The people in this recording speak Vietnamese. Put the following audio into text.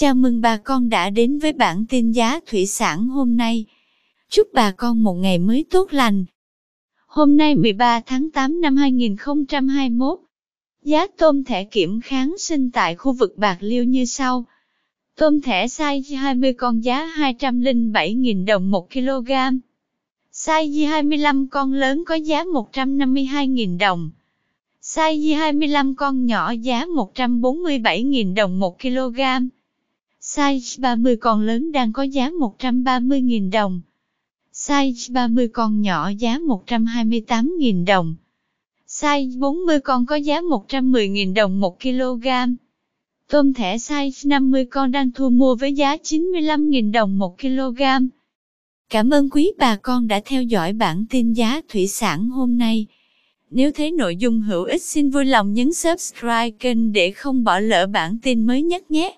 Chào mừng bà con đã đến với bản tin giá thủy sản hôm nay. Chúc bà con một ngày mới tốt lành. Hôm nay 13 tháng 8 năm 2021, giá tôm thẻ kiểm kháng sinh tại khu vực Bạc Liêu như sau. Tôm thẻ size 20 con giá 207.000 đồng 1 kg. Size 25 con lớn có giá 152.000 đồng. Size 25 con nhỏ giá 147.000 đồng 1 kg. Size 30 con lớn đang có giá 130.000 đồng. Size 30 con nhỏ giá 128.000 đồng. Size 40 con có giá 110.000 đồng 1 kg. Tôm thẻ size 50 con đang thu mua với giá 95.000 đồng 1 kg. Cảm ơn quý bà con đã theo dõi bản tin giá thủy sản hôm nay. Nếu thấy nội dung hữu ích, xin vui lòng nhấn subscribe kênh để không bỏ lỡ bản tin mới nhất nhé.